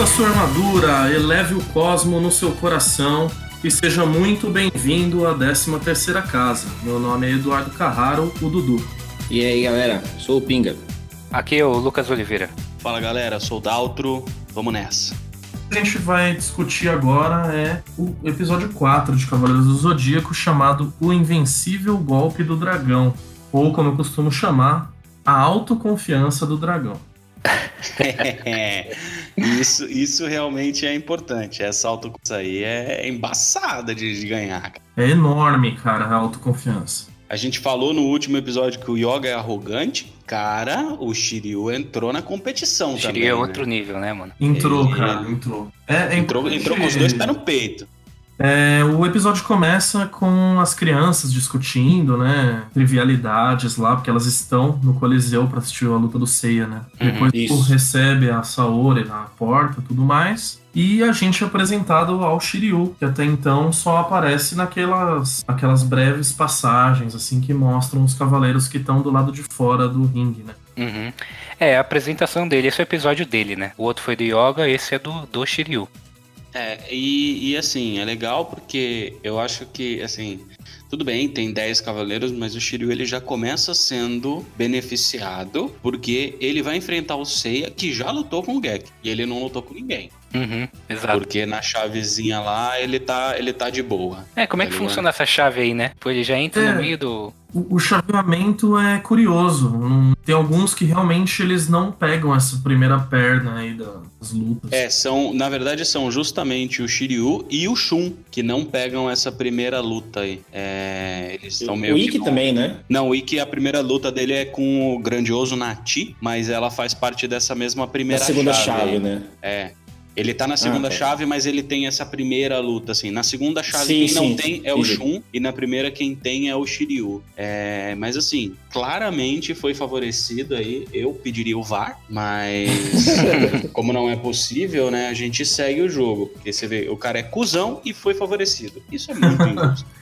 Vista sua armadura, eleve o cosmo no seu coração e seja muito bem-vindo à 13 terceira casa. Meu nome é Eduardo Carraro, o Dudu. E aí, galera, sou o Pinga. Aqui é o Lucas Oliveira. Fala, galera, sou o Daltro. Vamos nessa. O que a gente vai discutir agora é o episódio 4 de Cavaleiros do Zodíaco, chamado O Invencível Golpe do Dragão, ou como eu costumo chamar, a autoconfiança do dragão. isso, isso realmente é importante. Essa autoconfiança aí é embaçada de, de ganhar. É enorme, cara, a autoconfiança. A gente falou no último episódio que o Yoga é arrogante. Cara, o Shiryu entrou na competição o também. Shiryu é né? outro nível, né, mano? Entrou, Ele- cara, entrou. É, é Entrou, entrou com os dois pés no peito. É, o episódio começa com as crianças discutindo, né? Trivialidades lá, porque elas estão no Coliseu pra assistir a luta do Seiya, né? Uhum, Depois isso. tu recebe a Saori na porta tudo mais. E a gente é apresentado ao Shiryu, que até então só aparece naquelas aquelas breves passagens, assim, que mostram os cavaleiros que estão do lado de fora do ringue, né? Uhum. É, a apresentação dele, esse é o episódio dele, né? O outro foi do Yoga, esse é do, do Shiryu. É, e, e assim, é legal porque eu acho que, assim, tudo bem, tem 10 cavaleiros, mas o Shiryu ele já começa sendo beneficiado porque ele vai enfrentar o Seiya, que já lutou com o Gek, e ele não lutou com ninguém. Uhum, exato. Porque na chavezinha lá ele tá, ele tá de boa. É, como é que Tá funciona essa chave aí, né? Pô, ele já entra É. no meio do. O, o chaveamento é curioso. Tem alguns que realmente eles não pegam essa primeira perna aí das lutas. É, são, na verdade, são justamente o Shiryu e o Shun que não pegam essa primeira luta aí. É, eles estão meio o que Ikki também, né? Não, o Ikki, a primeira luta dele é com o grandioso Nati, mas ela faz parte dessa mesma primeira segunda chave. chave, né? É. Ele tá na segunda tá. chave, mas ele tem essa primeira luta, assim. Na segunda chave, Sim, quem não sim, tem é o entendi. Shun, e na primeira quem tem é o Shiryu. É, mas assim, claramente foi favorecido aí. Eu pediria o VAR, mas como não é possível, né, a gente segue o jogo. Porque você vê, o cara é cuzão e foi favorecido. Isso é muito injusto.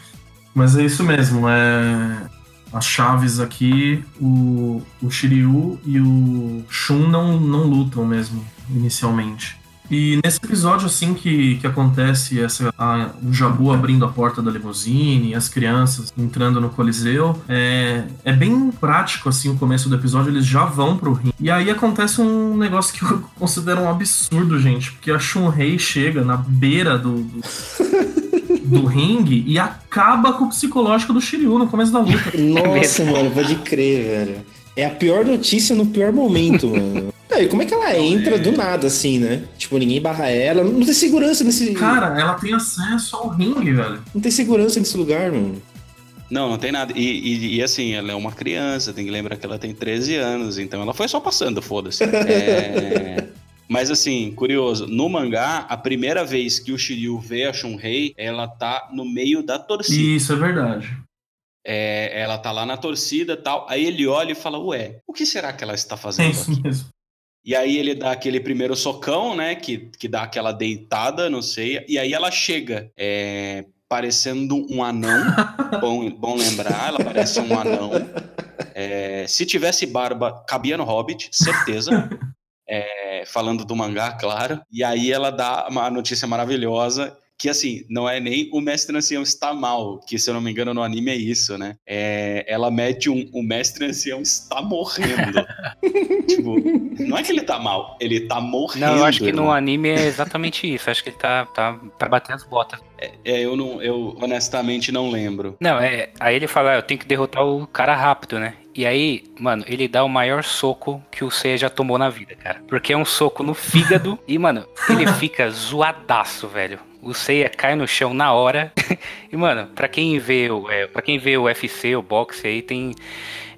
Mas é isso mesmo, é. As chaves aqui, o, o Shiryu e o Shun não, não lutam mesmo, inicialmente. E nesse episódio, assim, que, que acontece essa, a- o Jabu abrindo a porta da limusine, as crianças entrando no Coliseu, é, é bem prático, assim, o começo do episódio, eles já vão pro ringue. E aí acontece um negócio que eu considero um absurdo, gente, porque a Shun-Rei chega na beira do, do, do ringue e acaba com o psicológico do Shiryu no começo da luta. Nossa, mano, pode crer, velho. É a pior notícia no pior momento, mano. Não, e como é que ela entra do nada, assim, né? Tipo, ninguém barra ela. Não tem segurança nesse. Cara, ela tem acesso ao ringue, velho. Não tem segurança nesse lugar, mano. Não, não tem nada. E, e- e, assim, ela é uma criança, tem que lembrar que ela tem 13 anos, então ela foi só passando, foda-se. É, Mas assim, curioso, no mangá, a primeira vez que o Shiryu vê a Shunrei, ela tá no meio da torcida. Isso é verdade. É, ela tá lá na torcida e tal. Aí ele olha e fala, ué, o que será que ela está É fazendo isso aqui? mesmo. E aí ele dá aquele primeiro socão, né? Que, que dá aquela deitada, não sei. E aí ela chega, é, parecendo um anão. bom, bom lembrar, ela parece um anão. É, se tivesse barba, cabia no Hobbit, certeza. É, falando do mangá, claro. E aí ela dá uma notícia maravilhosa. Que assim, não é nem o mestre ancião está mal, que se eu não me engano no anime é isso, né? É, ela mete um. O mestre ancião está morrendo. tipo, não é que ele tá mal, ele tá morrendo. Não, eu acho que no irmão. anime é exatamente isso. Acho que ele tá, tá pra bater as botas. É, eu não, eu honestamente não lembro. Não, é. Aí ele fala, "Ah, eu tenho que derrotar o cara rápido, né? E aí, mano, ele dá o maior soco que o Seiya já tomou na vida, cara. Porque é um soco no fígado e, mano, ele fica zoadaço, velho. O Seiya cai no chão na hora. e, mano, pra quem vê o, é, pra quem vê o UFC, o boxe aí, tem.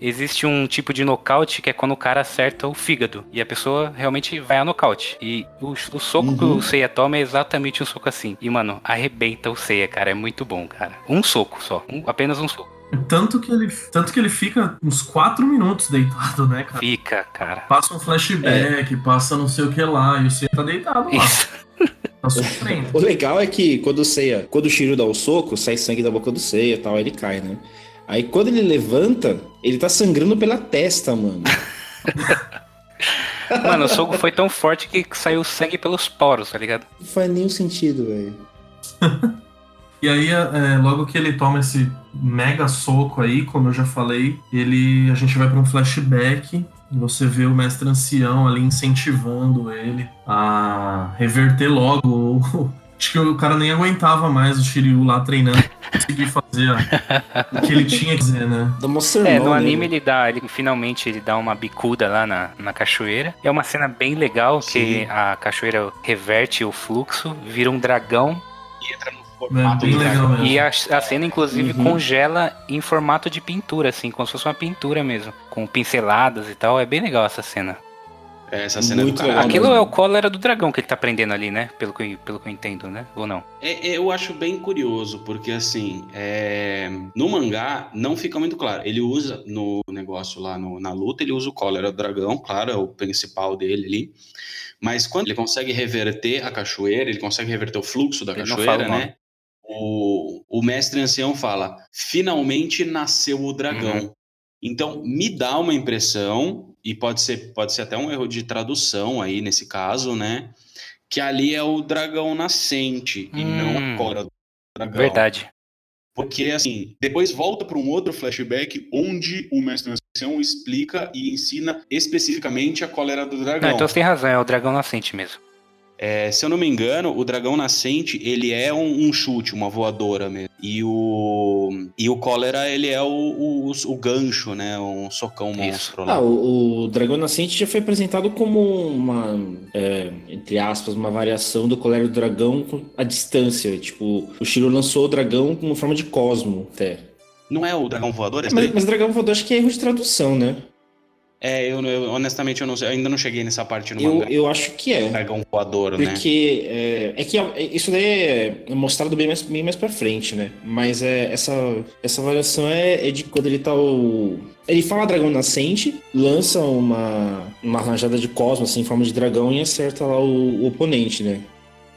Existe um tipo de nocaute que é quando o cara acerta o fígado. E a pessoa realmente vai a nocaute. E o, o soco que Uhum. o Seiya toma é exatamente um soco assim. E, mano, arrebenta o Seiya, cara. É muito bom, cara. Um soco só. Um- apenas um soco. Tanto que ele, tanto que ele fica uns 4 minutos deitado, né, cara? Fica, cara. Passa um flashback, passa não sei o que lá, e você tá deitado lá, Isso. tá sofrendo. O legal é que quando o Seiya, quando o Shiryu dá o soco, sai sangue da boca do Seiya e tal, ele cai, né? Aí quando ele levanta, ele tá sangrando pela testa, mano. Mano, o soco foi tão forte que saiu sangue pelos poros, tá ligado? Não faz nenhum sentido, velho. E aí, é, logo que ele toma esse mega soco aí, como eu já falei, ele a gente vai para um flashback e você vê o mestre ancião ali incentivando ele a reverter logo. Acho que o cara nem aguentava mais o Shiryu lá treinando pra conseguir fazer o que ele tinha que fazer, né? É, no né, anime ele dá, ele finalmente ele dá uma bicuda lá na, na cachoeira. É uma cena bem legal que Sim. a cachoeira reverte o fluxo, vira um dragão E entra no formato legal dragão. mesmo. e a, a cena inclusive Uhum. congela em formato de pintura, assim, como se fosse uma pintura mesmo, com pinceladas e tal. É bem legal essa cena. É, Essa cena Muito é do caralho. legal. Aquilo mesmo. é o cólera do dragão que ele tá prendendo ali, né? Pelo que, eu- pelo que eu entendo, né? Ou não? É, é, eu acho bem curioso, porque assim, é, no mangá não fica muito claro. Ele usa no negócio lá no- na luta, ele usa o cólera do dragão, claro, é o principal dele ali. Mas quando ele consegue reverter a cachoeira, ele consegue reverter o fluxo da Ele cachoeira, né? O, o mestre ancião fala: finalmente nasceu o dragão. Uhum. Então, me dá uma impressão, e pode ser, pode ser até um erro de tradução aí nesse caso, né? Que ali é o dragão nascente e não Hum. a cólera do dragão. Verdade. Porque, assim, depois volta para um outro flashback onde o mestre ancião explica e ensina especificamente a cólera do dragão. Não, então você tem razão, é o dragão nascente mesmo. É, se eu não me engano, o dragão nascente, ele é um, um chute, uma voadora mesmo. E o, e o cólera, ele é o, o, o gancho, né? Um socão Isso. monstro lá. Ah, o, o Dragão Nascente já foi apresentado como uma, é, entre aspas, uma variação do Colégio do Dragão à distância. Tipo, o Shiro lançou o dragão como forma de cosmo, até. Não é o dragão voador? esse Mas, mas dragão voador acho que é erro de tradução, né? É, eu, eu- honestamente eu não eu ainda não cheguei nessa parte no Eu, mangá. eu acho que é. Dragão voador, né? Porque é, é que é- isso daí é mostrado bem mais, bem mais pra frente, né? Mas é, essa, essa variação é, é de quando ele tá o. Ele fala dragão nascente, lança uma, uma rajada de cosmos assim, em forma de dragão e acerta lá o, o oponente, né?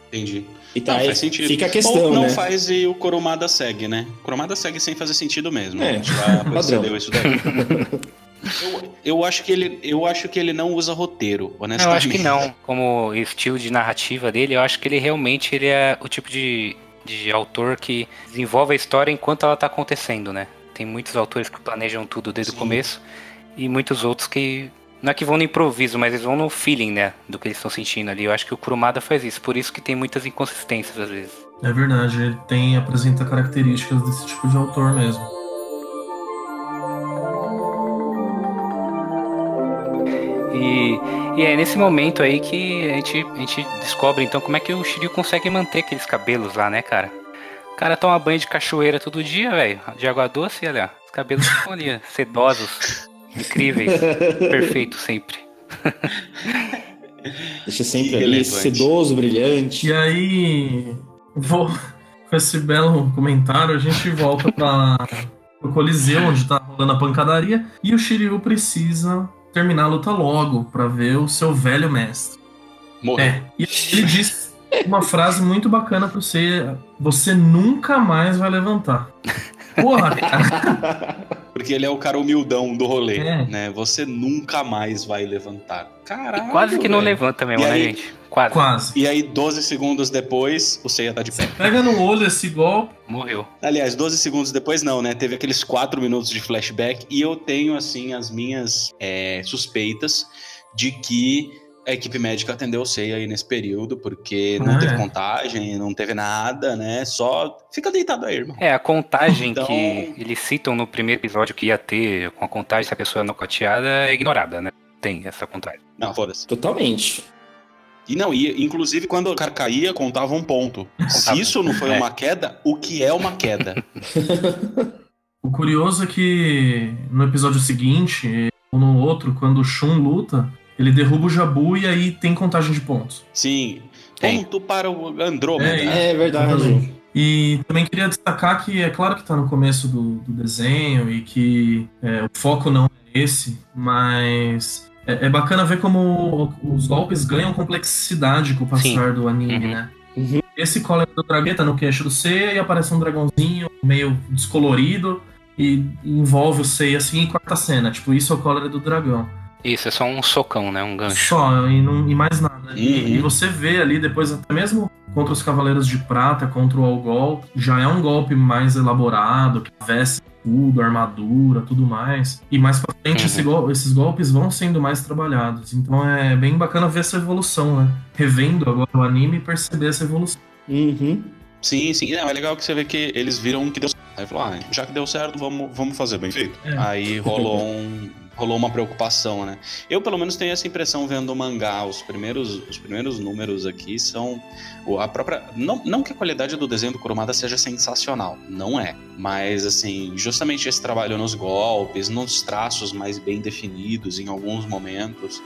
Entendi. E tá não, aí, faz sentido. fica a questão, Ou não né? faz e o Kurumada segue, né? O Kurumada segue sem fazer sentido mesmo. É, A gente já padrão. isso daí. Eu, eu acho que ele, eu acho que ele não usa roteiro, Não, eu honestamente. acho que não. Como estilo de narrativa dele, eu acho que ele realmente ele é o tipo de, de autor que desenvolve a história enquanto ela tá acontecendo, né? Tem muitos autores que planejam tudo desde Sim. o começo e muitos outros que não é que vão no improviso, mas eles vão no feeling, né? Do que eles estão sentindo ali. Eu acho que o Kurumada faz isso, por isso que tem muitas inconsistências às vezes. É verdade, ele tem, apresenta características desse tipo de autor mesmo. E, e é nesse momento aí que a gente, a gente descobre então como é que o Shiryu consegue manter aqueles cabelos lá, né, cara? O cara toma banho de cachoeira todo dia, velho. De água doce, olha. Os cabelos ficam ali, sedosos, incríveis, perfeitos sempre. Deixa sempre ali, sedoso, brilhante. E aí, vou, com esse belo comentário, a gente volta para o Coliseu, onde tá rolando a pancadaria, e o Shiryu precisa terminar a luta logo para ver o seu velho mestre. Morreu. É, e ele diz uma frase muito bacana pra você: você nunca mais vai levantar. Porra, cara. Porque ele é o cara humildão do rolê, É. né? Você nunca mais vai levantar. Caralho, E quase que não velho. levanta mesmo, E né, aí- gente? Quase. Quase. E aí, 12 segundos depois, o Seiya tá de pé. Pega no olho esse golpe. Morreu. Aliás, 12 segundos depois não, né? Teve aqueles 4 minutos de flashback e eu tenho, assim, as minhas é, suspeitas de que a equipe médica atendeu o Seiya aí nesse período, porque não Ah, teve é. contagem, não teve nada, né? Só fica deitado aí, irmão. É, a contagem Então- que eles citam no primeiro episódio que ia ter com a contagem se a pessoa é nocauteada é ignorada, né? Tem essa contagem. Não, foda-se. Totalmente. E não, e, inclusive quando o cara caía, contava um ponto. Se isso não foi É. uma queda, o que é uma queda? O curioso é que no episódio seguinte, ou no outro, quando o Shun luta, ele derruba o Jabu e aí tem contagem de pontos. Sim. Tem. Ponto para o Andrômeda. É, É verdade. E também queria destacar que é claro que tá no começo do, do desenho e que é, o foco não é esse, mas é, é bacana ver como os golpes ganham complexidade com o passar do anime, Uhum. né? Uhum. Esse cólera do dragão tá no queixo do Seiya e aparece um dragãozinho meio descolorido e envolve o Seiya assim e corta a cena. Tipo, isso é o cólera do dragão. Isso, é só um socão, né? Um gancho. Só, e, não, e mais nada. E, Uhum. e você vê ali depois, até mesmo contra os Cavaleiros de Prata, contra o Algol, já é um golpe mais elaborado, que veste escudo, armadura, tudo mais. E mais pra frente Uhum. esse gol- esses golpes vão sendo mais trabalhados. Então é bem bacana ver essa evolução, né? Revendo agora o anime e perceber essa evolução. Uhum. Sim, sim. Não, é legal que você vê que eles viram que deu certo. Aí falou, ah, já que deu certo, vamos, vamos fazer bem feito. É. Aí rolou um. Rolou uma preocupação, né? Eu, pelo menos, tenho essa impressão vendo o mangá. Os primeiros, os primeiros números aqui são. A própria. Não, não que a qualidade do desenho do Kurumada seja sensacional. Não é. Mas, assim, justamente esse trabalho nos golpes, nos traços mais bem definidos em alguns momentos,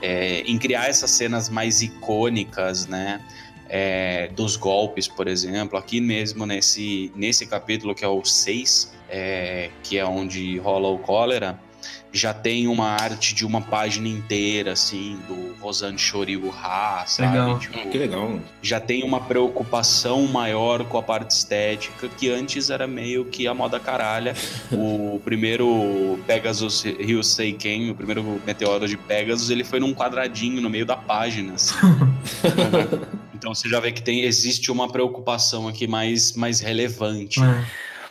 é, em criar essas cenas mais icônicas, né? é, dos golpes, por exemplo. Aqui mesmo nesse, nesse capítulo, que é o 6, é, que é onde rola o cólera, já tem uma arte de uma página inteira, assim, do Rosan Ha, sabe? Legal. Tipo, Que legal. já tem uma preocupação maior com a parte estética, que antes era meio que a moda caralha. O primeiro Pegasus Ryusei Ken, o primeiro meteoro de Pegasus, ele foi num quadradinho no meio da página, assim. Então você já vê que tem, existe uma preocupação aqui mais, mais relevante. É.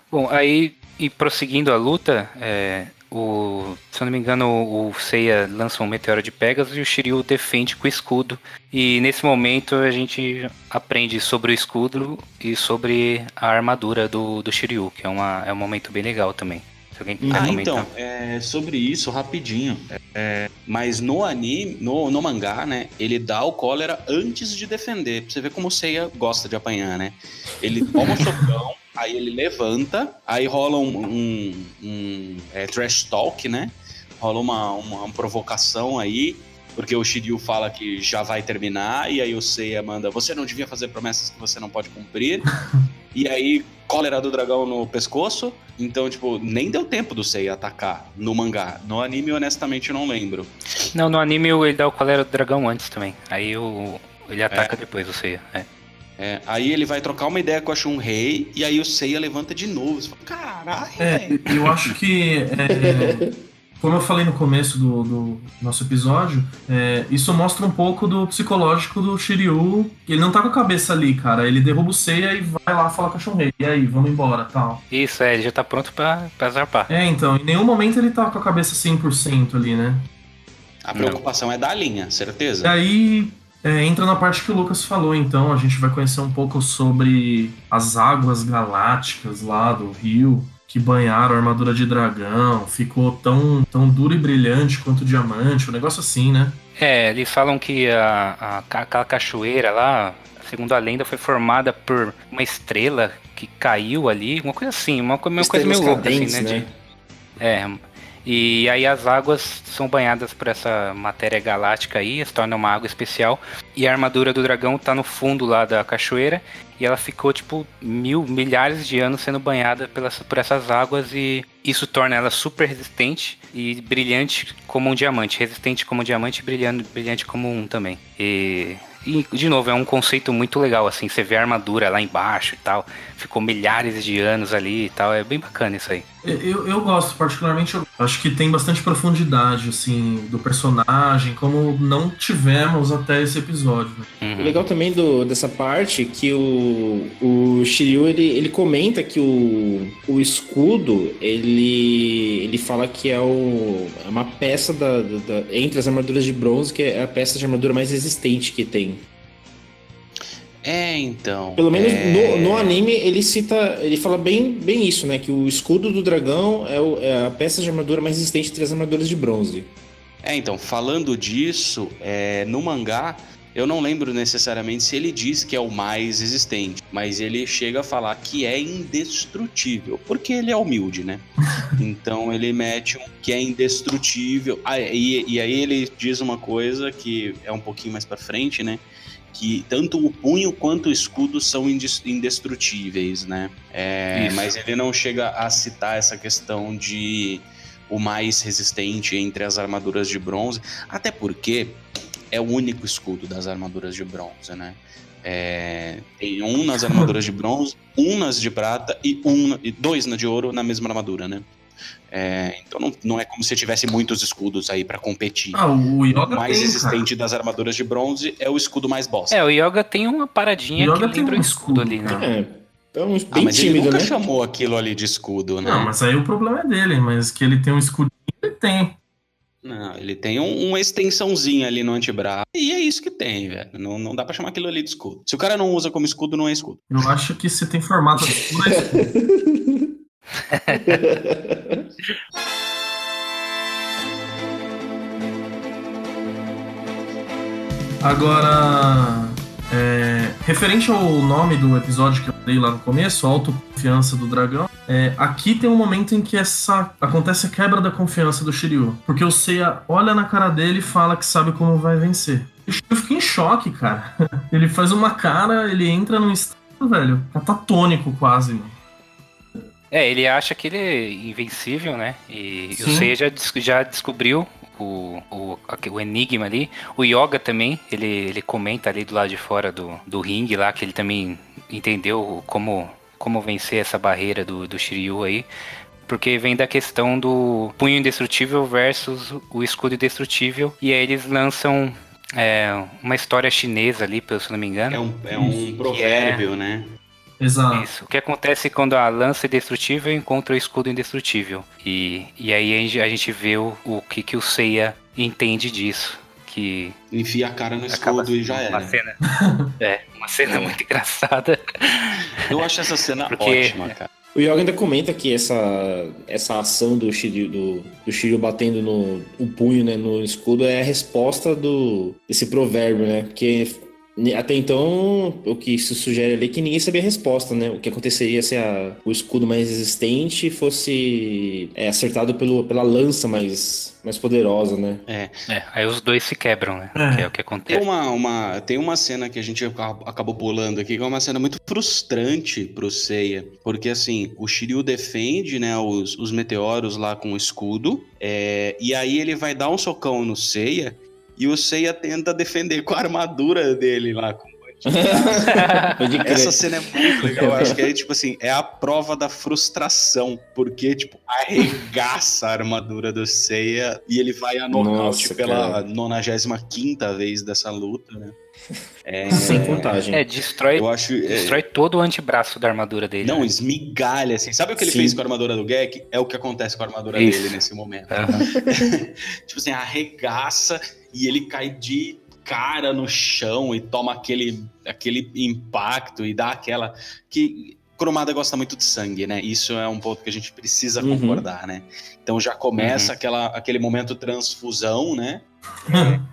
Bom, aí, e prosseguindo a luta, é, o, se eu não me engano, o, o Seiya lança um meteoro de Pegasus e o Shiryu defende com o escudo. E nesse momento a gente aprende sobre o escudo e sobre a armadura do, do Shiryu, que é, uma, é um momento bem legal também. Se alguém Ah, comentar. então, é, sobre isso, rapidinho. É, mas no anime, no, no mangá, né, ele dá o cólera antes de defender. Pra você ver como o Seiya gosta de apanhar, né? Ele toma um socão, aí ele levanta, aí rola um, um, um, é, trash talk, né? Rola uma, uma, uma provocação aí, porque o Shiryu fala que já vai terminar, e aí o Seiya manda, você não devia fazer promessas que você não pode cumprir. e aí, cólera do dragão no pescoço. Então, tipo, nem deu tempo do Seiya atacar no mangá. No anime, honestamente, eu não lembro. Não, no anime ele dá o colera do dragão antes também. Aí o, ele ataca depois o Seiya. É. É, aí ele vai trocar uma ideia com a Shun-Rei, e aí o Seiya levanta de novo. Você fala, caralho, É, velho." eu acho que, é, como eu falei no começo do, do nosso episódio, é, isso mostra um pouco do psicológico do Shiryu. Ele não tá com a cabeça ali, cara. Ele derruba o Seiya e vai lá falar com a Shunrei. E aí, vamos embora, tal. Isso, é, ele já tá pronto pra, pra zarpar. É, então, em nenhum momento ele tá com a cabeça 100% ali, né? A preocupação é da linha, E certeza? aí é, entra na parte que o Lucas falou, então a gente vai conhecer um pouco sobre as águas galácticas lá do rio que banharam a armadura de dragão, ficou tão, tão duro e brilhante quanto diamante, um negócio assim, né? É, eles falam que a, a, aquela cachoeira lá, segundo a lenda, foi formada por uma estrela que caiu ali, uma coisa assim, uma, uma coisa meio louca, assim, né? né? de- é, e aí as águas são banhadas por essa matéria galáctica aí, se torna uma água especial, e a armadura do dragão tá no fundo lá da cachoeira, e ela ficou tipo mil, milhares de anos sendo banhada pelas, por essas águas, e isso torna ela super resistente e brilhante como um diamante, resistente como um diamante e brilhante, brilhante como um também. E, e, de novo, é um conceito muito legal, assim, você vê a armadura lá embaixo e tal, ficou milhares de anos ali e tal, é bem bacana isso aí. Eu, eu gosto, particularmente, eu acho que tem bastante profundidade, assim, do personagem, como não tivemos até esse episódio. né? Uhum. O legal também do, dessa parte é que o, o Shiryu ele, ele comenta que o, o escudo ele, ele fala que é, o, é uma peça da, da- da- entre as armaduras de bronze que é a peça de armadura mais resistente que tem. É, então. Pelo menos é... no, no anime ele cita, ele fala bem, bem isso, né? Que o escudo do dragão é, o- é a peça de armadura mais resistente entre as armaduras de bronze. É, então, falando disso, é, no mangá, eu não lembro necessariamente se ele diz que é o mais resistente, mas ele chega a falar que é indestrutível, porque ele é humilde, né? Então ele mete um que é indestrutível. Ah, e, e aí ele diz uma coisa que é um pouquinho mais pra frente, né? Que tanto o punho quanto o escudo são indes- indestrutíveis, né? É, mas ele não chega a citar essa questão de o mais resistente entre as armaduras de bronze, até porque é o único escudo das armaduras de bronze, né? É, tem um nas armaduras de bronze, um nas de prata e um e dois na de ouro na mesma armadura, né? É, então não, não é como se tivesse muitos escudos aí pra competir. Ah, o Yoga o mais tem, existente das armaduras de bronze é o escudo mais bosta. É, o Yoga tem uma paradinha Yoga que tem lembra um o escudo escudo, ali, né? cara. É, então Ah, bem mas ele tímido, nunca né? chamou aquilo ali de escudo, né? Não, mas aí o problema é dele, mas que ele tem um escudinho, ele tem. Não, ele tem um- uma extensãozinha ali no antebraço. E é isso que tem, velho. Não, não dá pra chamar aquilo ali de escudo. Se o cara não usa como escudo, não é escudo. Eu acho que se tem formato de escudo, é escudo. Agora, é, referente ao nome do episódio que eu dei lá no começo, Autoconfiança do Dragão, é, aqui tem um momento em que essa acontece a quebra da confiança do Shiryu. Porque o Seiya olha na cara dele e fala que sabe como vai vencer. O Shiryu fica em choque, cara. Ele faz uma cara, ele entra num estado, velho, catatônico quase, mano. É, ele acha que ele é invencível, né? E, o. Seiya já, des- já descobriu o, o, o enigma ali. O Yoga também, ele, ele comenta ali do lado de fora do, do ringue lá, que ele também entendeu como, como vencer essa barreira do, do Shiryu aí. Porque vem da questão do punho indestrutível versus o escudo indestrutível. E aí eles lançam é, uma história chinesa ali, se não me engano. É um, é um provérbio, né? Exato. Isso. O que acontece quando a lança indestrutível encontra o escudo indestrutível. E, e aí a gente, vê o, o que, que o Seiya entende disso. Que Enfia a cara no escudo e já sendo uma era. cena. é, uma cena muito engraçada. Eu acho essa cena Porque- ótima, cara. O Yoga ainda comenta que essa, essa ação do Shiryu, do, do Shiryu batendo no o punho né, no escudo é a resposta do desse provérbio, né? Porque até então o que se sugere ali é que ninguém sabia a resposta, né? O que aconteceria se a- o escudo mais resistente fosse é, acertado pelo, pela lança mais, mais poderosa, né? É. É, aí os dois se quebram, né? É. Que é o que Tem acontece. uma, uma, tem uma cena que a gente aca- acabou pulando aqui, que é uma cena muito frustrante pro Seiya. Porque assim, o Shiryu defende, né, os, os meteoros lá com o escudo. é, e aí ele vai dar um socão no Seiya. E o Seiya tenta defender com a armadura dele lá. com-. Essa cena é muito legal. Eu acho que é tipo assim, é a prova da frustração. Porque, tipo, arregaça a armadura do Seiya e ele vai a nocaute Nossa, pela cara. 95 vez dessa luta, né? É, Sem contagem. É, destrói, eu acho. é, destrói todo o antebraço da armadura dele. não, né? esmigalha, assim. Sabe o que ele Sim. fez com a armadura do Gek? É o que acontece com a armadura Isso. dele nesse momento. Aham. tipo assim, arregaça e ele cai de cara no chão e toma aquele, aquele impacto e dá aquela. que Cromada gosta muito de sangue, né? Isso é um ponto que a gente precisa Uhum. concordar, né? Então já começa aquela, aquele momento transfusão, né?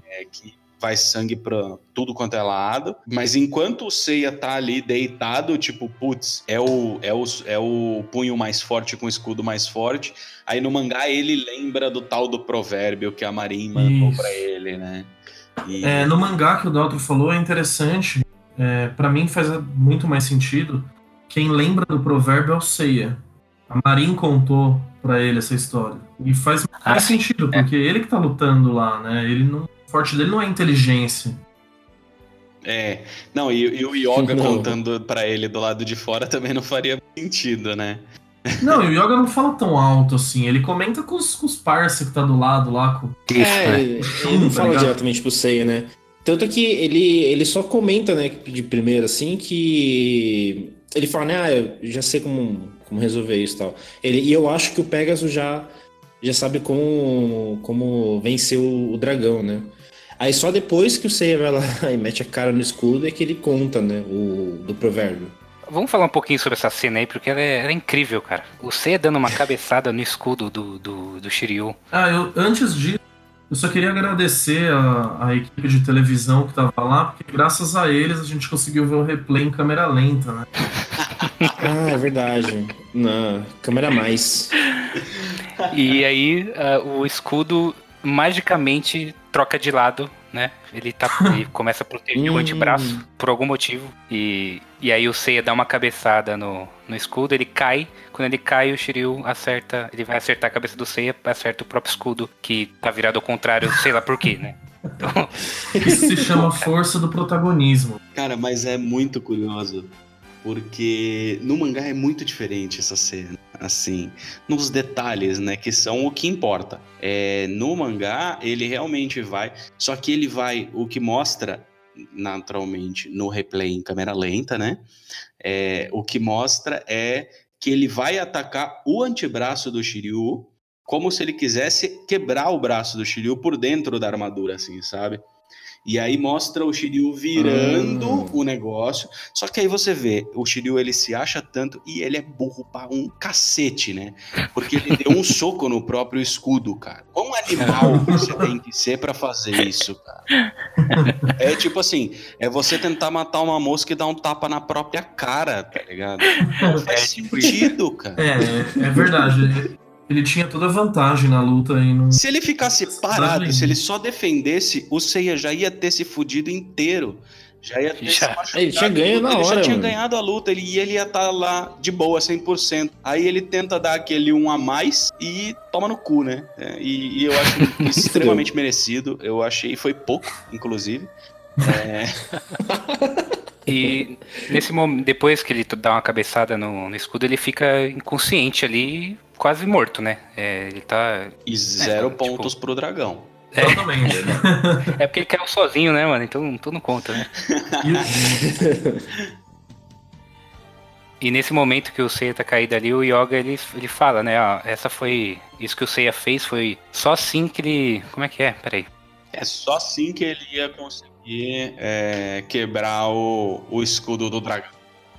É, que vai sangue pra tudo quanto é lado. Mas enquanto o Seiya tá ali deitado, tipo, putz, é o, é, o, é o punho mais forte com o escudo mais forte. Aí no mangá ele lembra do tal do provérbio que a Marin mandou Isso. pra ele, né? E- É, no mangá que o Dalton falou é interessante. É, para mim faz muito mais sentido. Quem lembra do provérbio é o Seiya. A Marin contou pra ele essa história. E faz Ah, mais sim. sentido, porque ele que tá lutando lá, né? Ele não, forte dele não é inteligência. É, não, e, e o Yoga Não. contando pra ele do lado de fora também não faria sentido, né? Não, e o Yoga não fala tão alto assim. Ele comenta com os, com os parça que tá do lado lá. Com... É, ele, Chum, ele não tá fala diretamente pro Seiya, né? Tanto que ele, ele só comenta, né, de primeira, assim, que ele fala, né, ah, eu já sei como, como resolver isso e tal. Ele, e eu acho que o Pegasus já, já sabe como, como vencer o, o dragão, né? Aí só depois que o Seiya vai lá e mete a cara no escudo é que ele conta, né, o, do provérbio. Vamos falar um pouquinho sobre essa cena aí, porque ela é, ela é incrível, cara. O Seiya dando uma cabeçada no escudo do, do, do Shiryu. Ah, eu, antes disso, eu só queria agradecer a, a equipe de televisão que tava lá, porque graças a eles a gente conseguiu ver o replay em câmera lenta, né? Ah, é verdade. Na câmera a mais. E aí ah, o escudo magicamente troca de lado, né? Ele, tá, ele começa a proteger o antebraço por algum motivo. E, e aí o Seiya dá uma cabeçada no, no escudo, ele cai. Quando ele cai, o Shiryu acerta. Ele vai acertar a cabeça do Seiya, acerta o próprio escudo, que tá virado ao contrário, sei lá por quê, né? Então, Isso se chama força do protagonismo. Cara, mas é muito curioso. Porque no mangá é muito diferente essa cena, assim, nos detalhes, né, que são o que importa. É, no mangá, ele realmente vai, só que ele vai, o que mostra naturalmente no replay em câmera lenta, né? É, o que mostra é que ele vai atacar o antebraço do Shiryu como se ele quisesse quebrar o braço do Shiryu por dentro da armadura, assim, sabe? E aí mostra o Shiryu virando Ah. o negócio. Só que aí você vê, o Shiryu ele se acha tanto e ele é burro pra um cacete, né? Porque ele deu um soco no próprio escudo, cara. Quão animal você tem que ser pra fazer isso, cara? É tipo assim, é você tentar matar uma mosca e dar um tapa na própria cara, tá ligado? Não faz tipo sentido, cara. É, é verdade. Ele tinha toda a vantagem na luta e não. Se ele ficasse parado, se ele só defendesse, o Seiya já ia ter se fudido inteiro. Já ia ter Já. se. Ele tinha ganho na Ele já hora, tinha mano. ganhado a luta ele, e ele ia estar lá de boa, 100%. Aí ele tenta dar aquele um a mais e toma no cu, né? É, e, e eu acho extremamente merecido. Eu achei, foi pouco, inclusive. É, E nesse momento, depois que ele dá uma cabeçada no, no escudo, ele fica inconsciente ali, quase morto, né? É, ele tá. e zero tipo- pontos pro dragão. Exatamente. É porque ele caiu sozinho, né, mano? Então tudo não conta, né? E- E nesse momento que o Seiya tá caído ali, o Yoga ele, ele fala, né? Ó, essa foi. Isso que o Seiya fez foi só assim que ele. Como é que é? Peraí. É só assim que ele ia conseguir é, quebrar o, o escudo do dragão.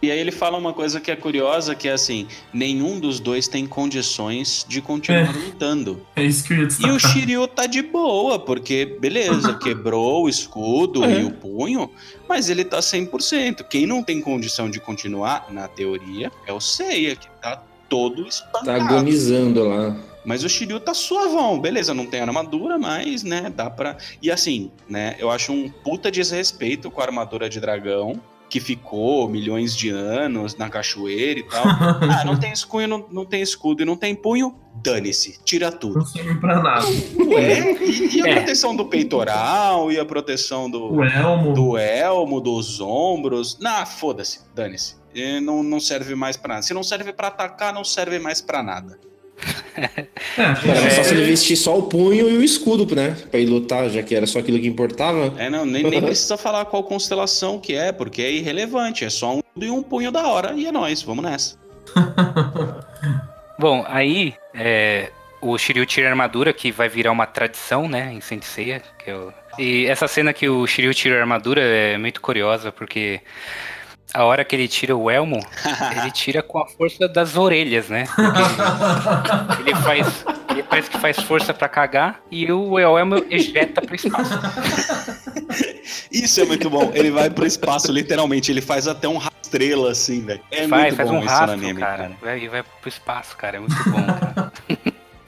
E aí ele fala uma coisa que é curiosa, que é assim, nenhum dos dois tem condições de continuar É. lutando. É isso que eu ia E o. Shiryu tá de boa, porque beleza, quebrou o escudo É. e o punho, mas ele tá 100%. Quem não tem condição de continuar, na teoria, é o Seiya, que tá todo espancado. Tá agonizando lá. Mas o Shiryu tá suavão, beleza, não tem armadura, mas, né, dá pra. E assim, né, eu acho um puta desrespeito com a armadura de dragão, que ficou milhões de anos na cachoeira e tal. ah, não tem escudo, não, não tem escudo e não tem punho, dane-se, tira tudo. Não serve pra nada. Ué, e, e a É. proteção do peitoral, e a proteção do, elmo. do elmo, dos ombros. Nah, foda-se, dane-se. E Não, não serve mais pra nada. Se não serve pra atacar, não serve mais pra nada. É, Era só é, se ele vestir só o punho e o escudo, né? Pra ir lutar, já que era só aquilo que importava. É, não, nem, nem precisa falar qual constelação que é, porque é irrelevante. É só um e um punho da hora e é nóis, vamos nessa. Bom, aí é, o Shiryu tira a armadura, que vai virar uma tradição, né, em Saint Seiya, que é o... E essa cena que o Shiryu tira a armadura é muito curiosa, porque a hora que ele tira o elmo, ele tira com a força das orelhas, né? Ele faz, ele parece que faz força pra cagar e o elmo ejeta pro espaço. Isso é muito bom. Ele vai pro espaço, literalmente. Ele faz até um rastrelo assim, velho. É faz, muito faz bom um isso rastro, anime, cara. cara. Vai, e vai pro espaço, cara. É muito bom, cara.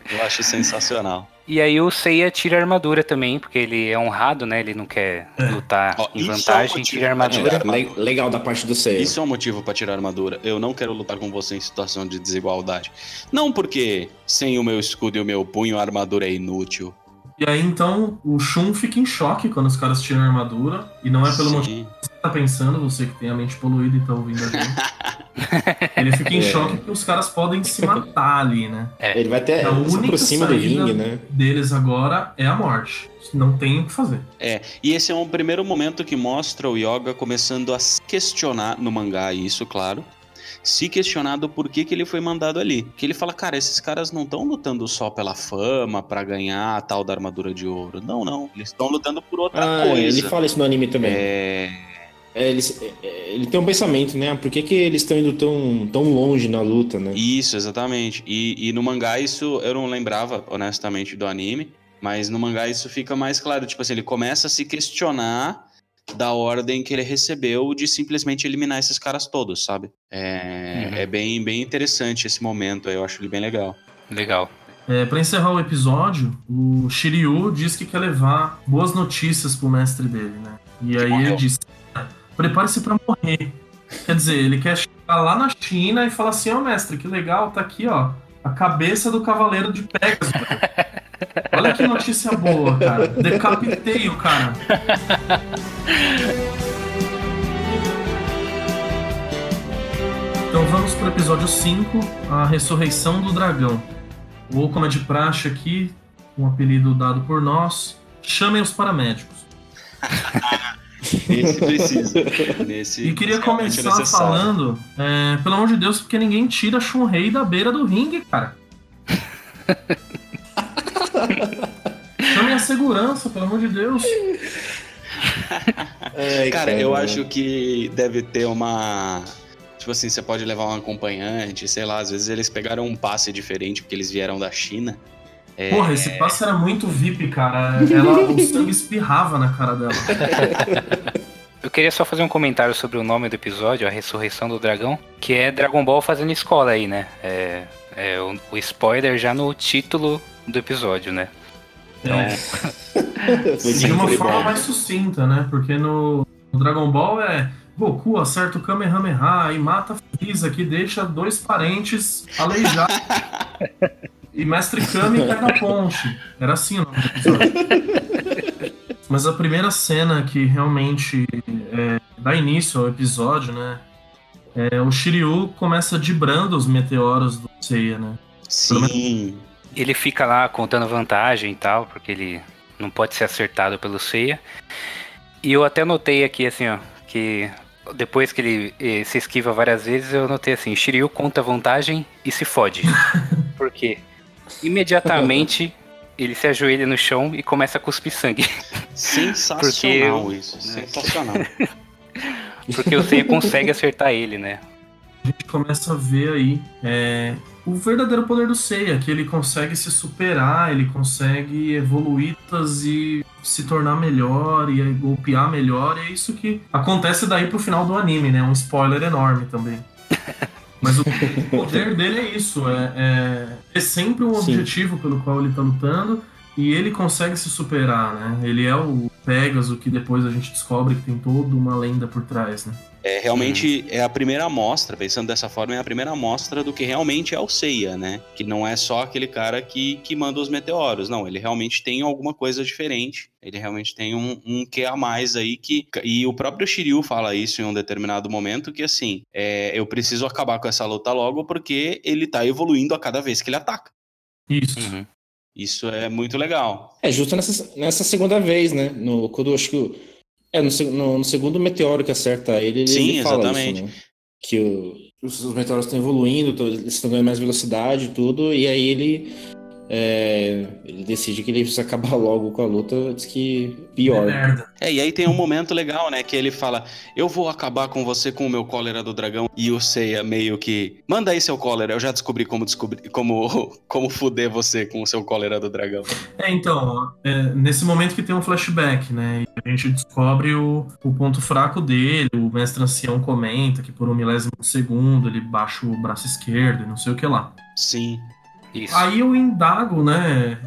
Eu acho sensacional. E aí o Seiya tira a armadura também, porque ele é honrado, né? Ele não quer lutar Ó, em isso é um vantagem, tira a armadura. legal da parte do Seiya. Isso é um motivo pra tirar a armadura. Eu não quero lutar com você em situação de desigualdade. Não porque sem o meu escudo e o meu punho a armadura é inútil. E aí então o Shun fica em choque quando os caras tiram a armadura. E não é pelo motivo que você tá pensando, você que tem a mente poluída e tá ouvindo a gente. Ele fica em É. choque porque os caras podem se matar ali, né? Ele vai até A se única aproxima do saída ringue, né? deles agora é a morte. Não tem o que fazer. É, e esse é um primeiro momento que mostra o Yoga começando a se questionar no mangá, isso, claro. Se questionar do porquê que ele foi mandado ali. Que ele fala, cara, esses caras não estão lutando só pela fama, pra ganhar a tal da armadura de ouro. Não, não. Eles estão lutando por outra Ah, coisa. ele fala isso no anime também. É, É, ele, é, ele tem um pensamento, né? Por que, que eles estão indo tão, tão longe na luta, né? Isso, exatamente. E, e no mangá isso eu não lembrava, honestamente, do anime. Mas no mangá isso fica mais claro. Tipo assim, ele começa a se questionar da ordem que ele recebeu de simplesmente eliminar esses caras todos, sabe? É, Uhum. é bem, bem interessante esse momento, aí, eu acho ele bem legal. Legal. É, para encerrar o episódio, o Shiryu diz que quer levar boas notícias pro mestre dele, né? E aí morreu. ele diz: prepare-se pra morrer. Quer dizer, ele quer chegar lá na China e falar assim: ó, mestre, que legal, tá aqui, ó, a cabeça do cavaleiro de Pegasus. Olha que notícia boa, cara. Decapitei o cara. pro episódio 5, a ressurreição do dragão. Ou como é de praxe aqui, um apelido dado por nós, chamem os paramédicos. Esse precisa. Nesse E queria é começar falando, é, pelo amor de Deus, porque ninguém tira Shun Rei da beira do ringue, cara. Chamem a segurança, pelo amor de Deus. Ai, Cara, eu acho que deve ter uma. Tipo assim, você pode levar um acompanhante, sei lá, às vezes eles pegaram um passe diferente porque eles vieram da China. É, Porra, esse passe era muito VIP, cara. Ela, o sangue espirrava na cara dela. Eu queria só fazer um comentário sobre o nome do episódio, A Ressurreição do Dragão, que é Dragon Ball fazendo escola aí, né? É, é o, o spoiler já no título do episódio, né? É, de uma forma bom. mais sucinta, né? Porque no, no Dragon Ball é Goku acerta o Kamehameha e mata Freeza, que deixa dois parentes aleijados. e Mestre Kami cai na ponte. Era assim o nome do episódio. Mas a primeira cena que realmente é, dá início ao episódio, né? É, o Shiryu começa dibrando os meteoros do Seiya, né? Sim. Ele fica lá contando vantagem e tal, porque ele não pode ser acertado pelo Seiya. E eu até notei aqui, assim, ó, que depois que ele eh, se esquiva várias vezes, eu notei assim, Shiryu conta vantagem e se fode. Por quê? Imediatamente ele se ajoelha no chão e começa a cuspir sangue. Sensacional Porque- isso. Sensacional. Porque o Seiya consegue acertar ele, né? A gente começa a ver aí é, o verdadeiro poder do Seiya, que ele consegue se superar, ele consegue evoluir e se tornar melhor e golpear melhor, e é isso que acontece daí pro final do anime, né? Um spoiler enorme também. Mas o poder dele é isso, é, é, é sempre um Sim. objetivo pelo qual ele tá lutando e ele consegue se superar, né? Ele é o Pegasus que depois a gente descobre que tem toda uma lenda por trás, né? É, realmente é a primeira amostra, pensando dessa forma, é a primeira amostra do que realmente é o Seiya, né? Que não é só aquele cara que, que manda os meteoros. Não, ele realmente tem alguma coisa diferente. Ele realmente tem um, um que a mais aí que. E o próprio Shiryu fala isso em um determinado momento, que assim, é, eu preciso acabar com essa luta logo porque ele tá evoluindo a cada vez que ele ataca. Isso. Uhum. Isso é muito legal. É, justo nessa, nessa segunda vez, né? No, quando eu acho que. É, no, no- no segundo meteoro que acerta ele, ele, Sim, ele fala exatamente. isso, né? Que o- os, os meteoros estão evoluindo, eles estão ganhando mais velocidade e tudo, e aí ele. É, ele decide que ele precisa acabar logo com a luta, diz que pior. Merda. É, e aí tem um momento legal, né? Que ele fala: Eu vou acabar com você com o meu cólera do dragão. E o Seiya meio que. Manda aí seu cólera, eu já descobri como descobrir como, como fuder você com o seu cólera do dragão. É, então, é, nesse momento que tem um flashback, né? E a gente descobre o, o ponto fraco dele, o mestre ancião comenta que por um milésimo de segundo ele baixa o braço esquerdo e não sei o que lá. Sim. Isso. Aí eu indago, né?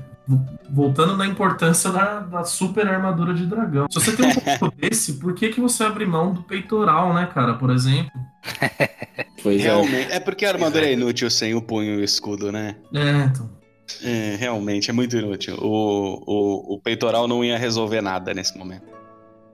Voltando na importância da, da super armadura de dragão. Se você tem um pouco desse, por que, que você abre mão do peitoral, né, cara, por exemplo? Pois é. Realmente. É porque a armadura é inútil sem o punho e o escudo, né? É, então. É, realmente, é muito inútil. O, o, o peitoral não ia resolver nada nesse momento.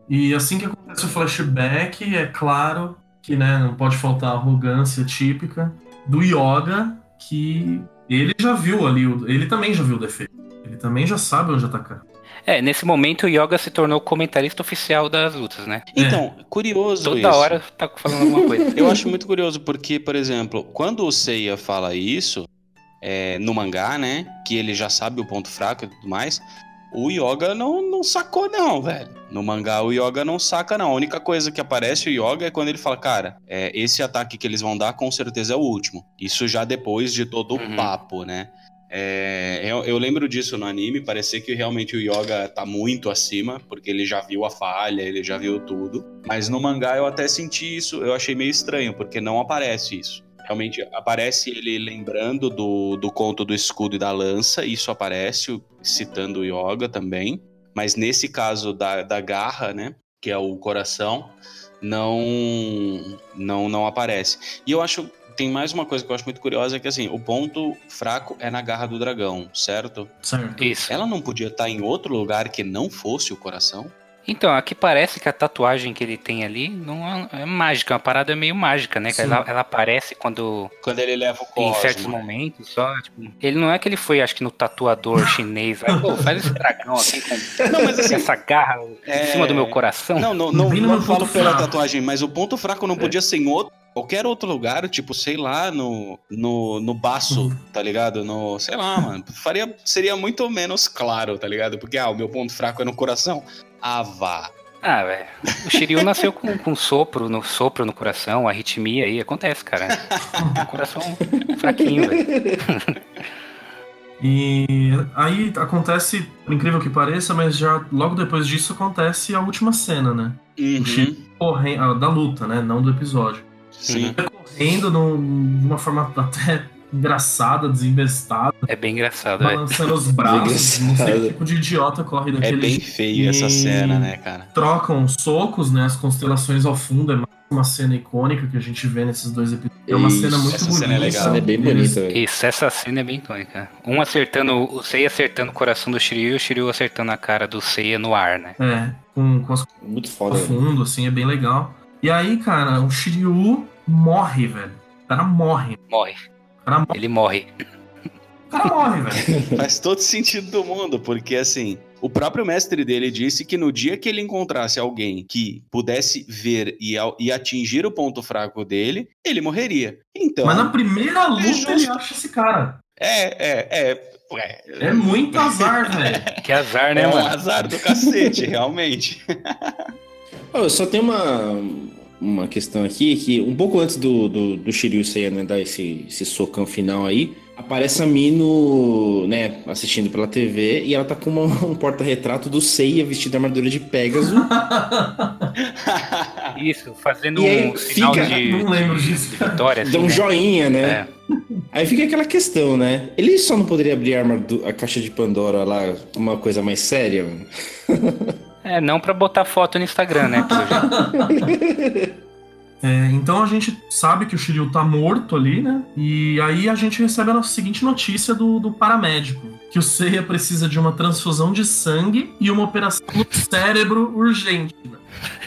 E assim que acontece o flashback, é claro que né, não pode faltar a arrogância típica do Yoga, que ele já viu ali, o- ele também já viu o defeito. Ele também já sabe onde atacar. É, nesse momento o Yoga se tornou comentarista oficial das lutas, né? Então, curioso Toda isso. hora tá falando alguma coisa. Eu acho muito curioso porque, por exemplo, quando o Seiya fala isso é, no mangá, né? Que ele já sabe o ponto fraco e tudo mais, o Yoga não, não sacou, não, velho. No mangá, o Yoga não saca, não. A única coisa que aparece o Yoga é quando ele fala, cara, é, esse ataque que eles vão dar com certeza é o último. Isso já depois de todo o Uhum. papo, né? É, eu, eu lembro disso no anime, parecia que realmente o Yoga tá muito acima, porque ele já viu a falha, ele já viu tudo. Mas no mangá eu até senti isso, eu achei meio estranho, porque não aparece isso. Realmente aparece ele lembrando do, do conto do escudo e da lança, isso aparece, citando o Yoga também. Mas nesse caso da, da garra, né, que é o coração, não, não, não aparece. E eu acho tem mais uma coisa que eu acho muito curiosa, é que assim, o ponto fraco é na garra do dragão, certo? Certo. Isso. Ela não podia estar em outro lugar que não fosse o coração? Então, aqui parece que a tatuagem que ele tem ali não é, é mágica, é uma parada meio mágica, né? Ela, ela aparece quando. Quando ele leva o Em Cosmo. certos momentos só. Tipo, ele não é que ele foi, acho que no tatuador chinês. Aí, pô, faz esse dragão aqui com, Não, mas assim, com essa garra É. em cima do meu coração. Não, não, não, não meu falo pela fraco. tatuagem, mas o ponto fraco não podia ser em outro, qualquer outro lugar, tipo, sei lá, no, no, no baço, tá ligado? No, sei lá, mano. Faria, seria muito menos claro, tá ligado? Porque, ah, o meu ponto fraco é no coração. Vá. Ah, velho. O Shiryu nasceu com, com sopro no sopro no coração, arritmia aí, acontece, cara. coração fraquinho, velho. E aí acontece, por incrível que pareça, mas já logo depois disso acontece a última cena, né? Uhum, Shiryu. Correndo, ah, da luta, né? Não do episódio. sim. Correndo num- de uma forma até engraçada, desembestada, É bem engraçado, velho. balançando os braços. Não sei que tipo de idiota corre É daquele bem jeito. feio essa cena, né, cara? Trocam socos, né? As constelações ao fundo. É mais uma cena icônica que a gente vê nesses dois episódios. É uma Isso, cena muito essa bonita. cena é legal. É bem Eles- bonita, velho. Isso, essa cena é bem tônica. Um acertando, o Seiya acertando o coração do Shiryu e o Shiryu acertando a cara do Seiya no ar, né? É, com, com as Muito ao foda, velho. fundo, assim, é bem legal. E aí, cara, o Shiryu morre, velho. O cara morre. Morre. Morre, Ele morre. o cara morre velho. Faz todo sentido do mundo, porque assim, o próprio mestre dele disse que no dia que ele encontrasse alguém que pudesse ver e, e atingir o ponto fraco dele, ele morreria. Então, Mas na primeira luta justo. ele acha esse cara. é, é, é, ué, É muito azar, velho. Que azar, né, é um mano? azar do cacete, realmente. Ó, só tem uma, uma questão aqui, que um pouco antes do, do, do Shiryu Seiya, né, dar esse, esse socão final aí, aparece a Mino, né, assistindo pela TV, e ela tá com uma- um porta-retrato do Seiya vestido de armadura de Pégaso. Isso, fazendo E um sinal fica- de, Não lembro de disso, cara. vitória, assim, Dá um né? joinha, né? É. Aí fica aquela questão, né? Ele só não poderia abrir a, armadu- a caixa de Pandora lá, uma coisa mais séria? É, não pra botar foto no Instagram, né? É, então a gente sabe que o Shiryu tá morto ali, né? E aí a gente recebe a seguinte notícia do, do paramédico: que o Seiya precisa de uma transfusão de sangue e uma operação no cérebro urgente.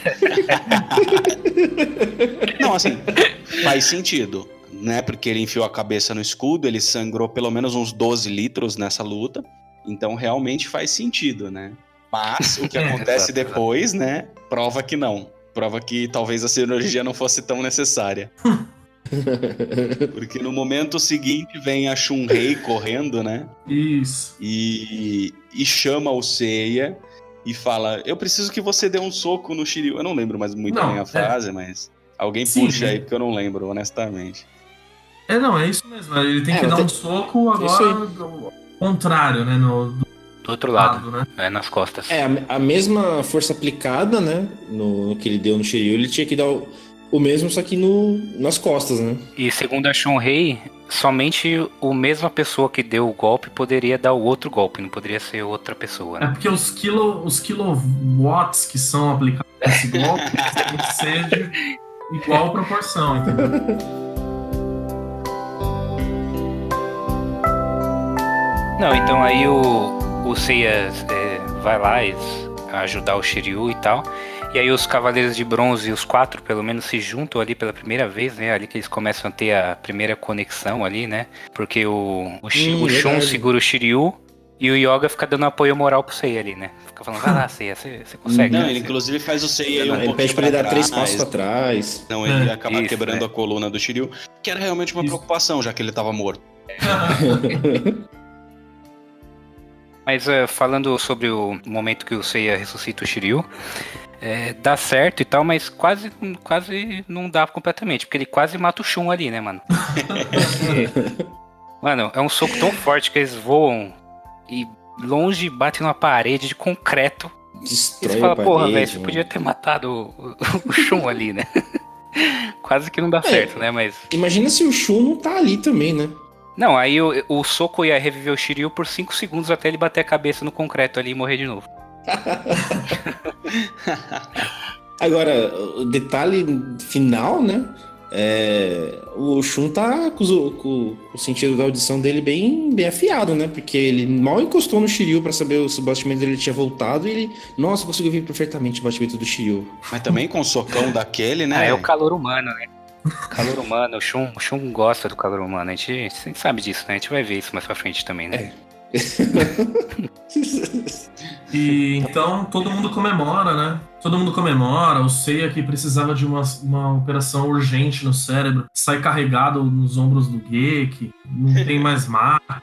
Não, assim, faz sentido, né? Porque ele enfiou a cabeça no escudo, ele sangrou pelo menos uns 12 litros nessa luta. Então realmente faz sentido, né? Mas o que acontece depois, né? Prova que não. Prova que talvez a cirurgia não fosse tão necessária. Porque no momento seguinte vem a Shun-Rei correndo, né? Isso. E, e chama o Seiya e fala: Eu preciso que você dê um soco no Shiryu. Eu não lembro mais muito Não, bem a é. frase, mas alguém Sim, puxa é. aí, porque eu não lembro, honestamente. É, não, é isso mesmo. Ele tem É, que dar um soco agora contrário, né? No, do Do outro lado, lado, né? é, nas costas. É, a, a mesma força aplicada, né? No, no que ele deu no Shiryu, ele tinha que dar o, o mesmo, só que no, nas costas, né? E segundo a Shun-Rei, somente a mesma pessoa que deu o golpe poderia dar o outro golpe, não poderia ser outra pessoa, É né? porque os, quilo, os kilowatts que são aplicados nesse golpe tem que ser de igual proporção, entendeu? Não, então aí o, o Seiya é, vai lá e ajudar o Shiryu e tal. E aí os Cavaleiros de Bronze, os quatro pelo menos, se juntam ali pela primeira vez, né? Ali que eles começam a ter a primeira conexão ali, né? Porque o, o, Shi- Hum, o Shun verdade. segura o Shiryu e o Yoga fica dando apoio moral pro Seiya ali, né? Fica falando, vai lá, Seiya, você, consegue. Não, né? ele inclusive faz o Seiya um ele pouquinho pede pra ele dar três passos pra trás. Não, ele É, acaba isso, quebrando né? a coluna do Shiryu, que era realmente uma Isso. preocupação, já que ele tava morto. Mas é, falando sobre o momento que o Seiya ressuscita o Shiryu, é, dá certo e tal, mas quase, quase não dá completamente, porque ele quase mata o Shun ali, né, mano? mano, é um soco tão forte que eles voam e longe batem numa parede de concreto. E Destrói você fala, porra, velho, você podia ter matado o, o, o Shun ali, né? quase que não dá É. certo, né? Mas. Imagina se o Shun não tá ali também, né? Não, aí o, o soco ia reviver o Shiryu por 5 segundos até ele bater a cabeça no concreto ali e morrer de novo. Agora, o detalhe final, né? é, o Shun tá com, os- com- com o sentido da audição dele bem, bem afiado, né? Porque ele mal encostou no Shiryu pra saber se o batimento dele tinha voltado e ele, nossa, conseguiu ver perfeitamente o batimento do Shiryu. Mas também com o socão daquele, Ah, né? é o calor humano, né? Calor humano, o Shun, o Shun gosta do calor humano. A gente, a gente sabe disso, né? A gente vai ver isso mais pra frente também, né? E então todo mundo comemora, né? Todo mundo comemora. O Seiya que precisava de uma, uma operação urgente no cérebro sai carregado nos ombros do Geek. Não tem mais marca.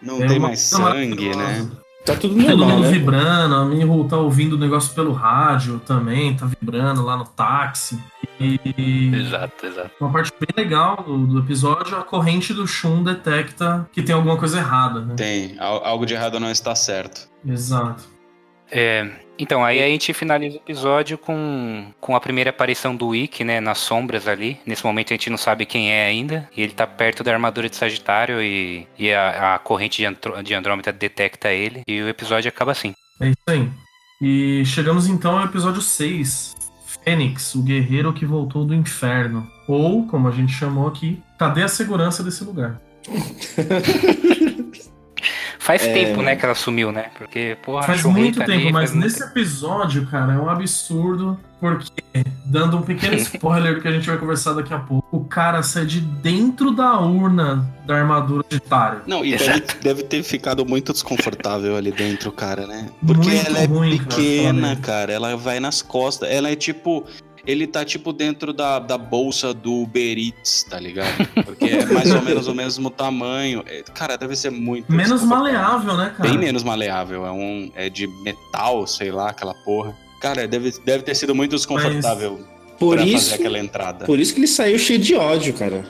Não É tem uma mais sangue, né? Tá tudo Todo normal, mundo né? vibrando, a Miho tá ouvindo o negócio pelo rádio também, tá vibrando lá no táxi. E Exato, exato. uma parte bem legal do, do episódio, a corrente do Shun detecta que tem alguma coisa errada, né? Tem. Al- Algo de errado não está certo. Exato. É, então, aí a gente finaliza o episódio com, com a primeira aparição do Ikki, né, nas sombras ali. Nesse momento a gente não sabe quem é ainda. E ele tá perto da armadura de Sagitário e, e a, a corrente de, Andro- de Andrômeda detecta ele. E o episódio acaba assim. É isso aí. E chegamos então ao episódio 6. Fênix, o guerreiro que voltou do inferno. Ou, como a gente chamou aqui, cadê a segurança desse lugar? Faz É. tempo, né, que ela sumiu, né? Porque, porra, Faz muito tá ali, tempo, mas faz muito nesse episódio, cara, é um absurdo, porque, dando um pequeno spoiler que a gente vai conversar daqui a pouco, o cara sai de dentro da urna da armadura de Tário. Não, e deve, deve ter ficado muito desconfortável ali dentro, cara, né? Porque Muito ela é ruim, cara, pequena, realmente. cara. Ela vai nas costas. Ela é tipo. Ele tá tipo dentro da, da bolsa do Uber Eats, tá ligado? Porque é mais ou menos o mesmo tamanho. É, Cara, deve ser muito. Menos maleável, né, cara? Bem menos maleável. É um. É de metal, sei lá, aquela porra. Cara, deve, deve ter sido muito desconfortável Por pra isso, fazer aquela entrada. por isso que ele saiu cheio de ódio, cara.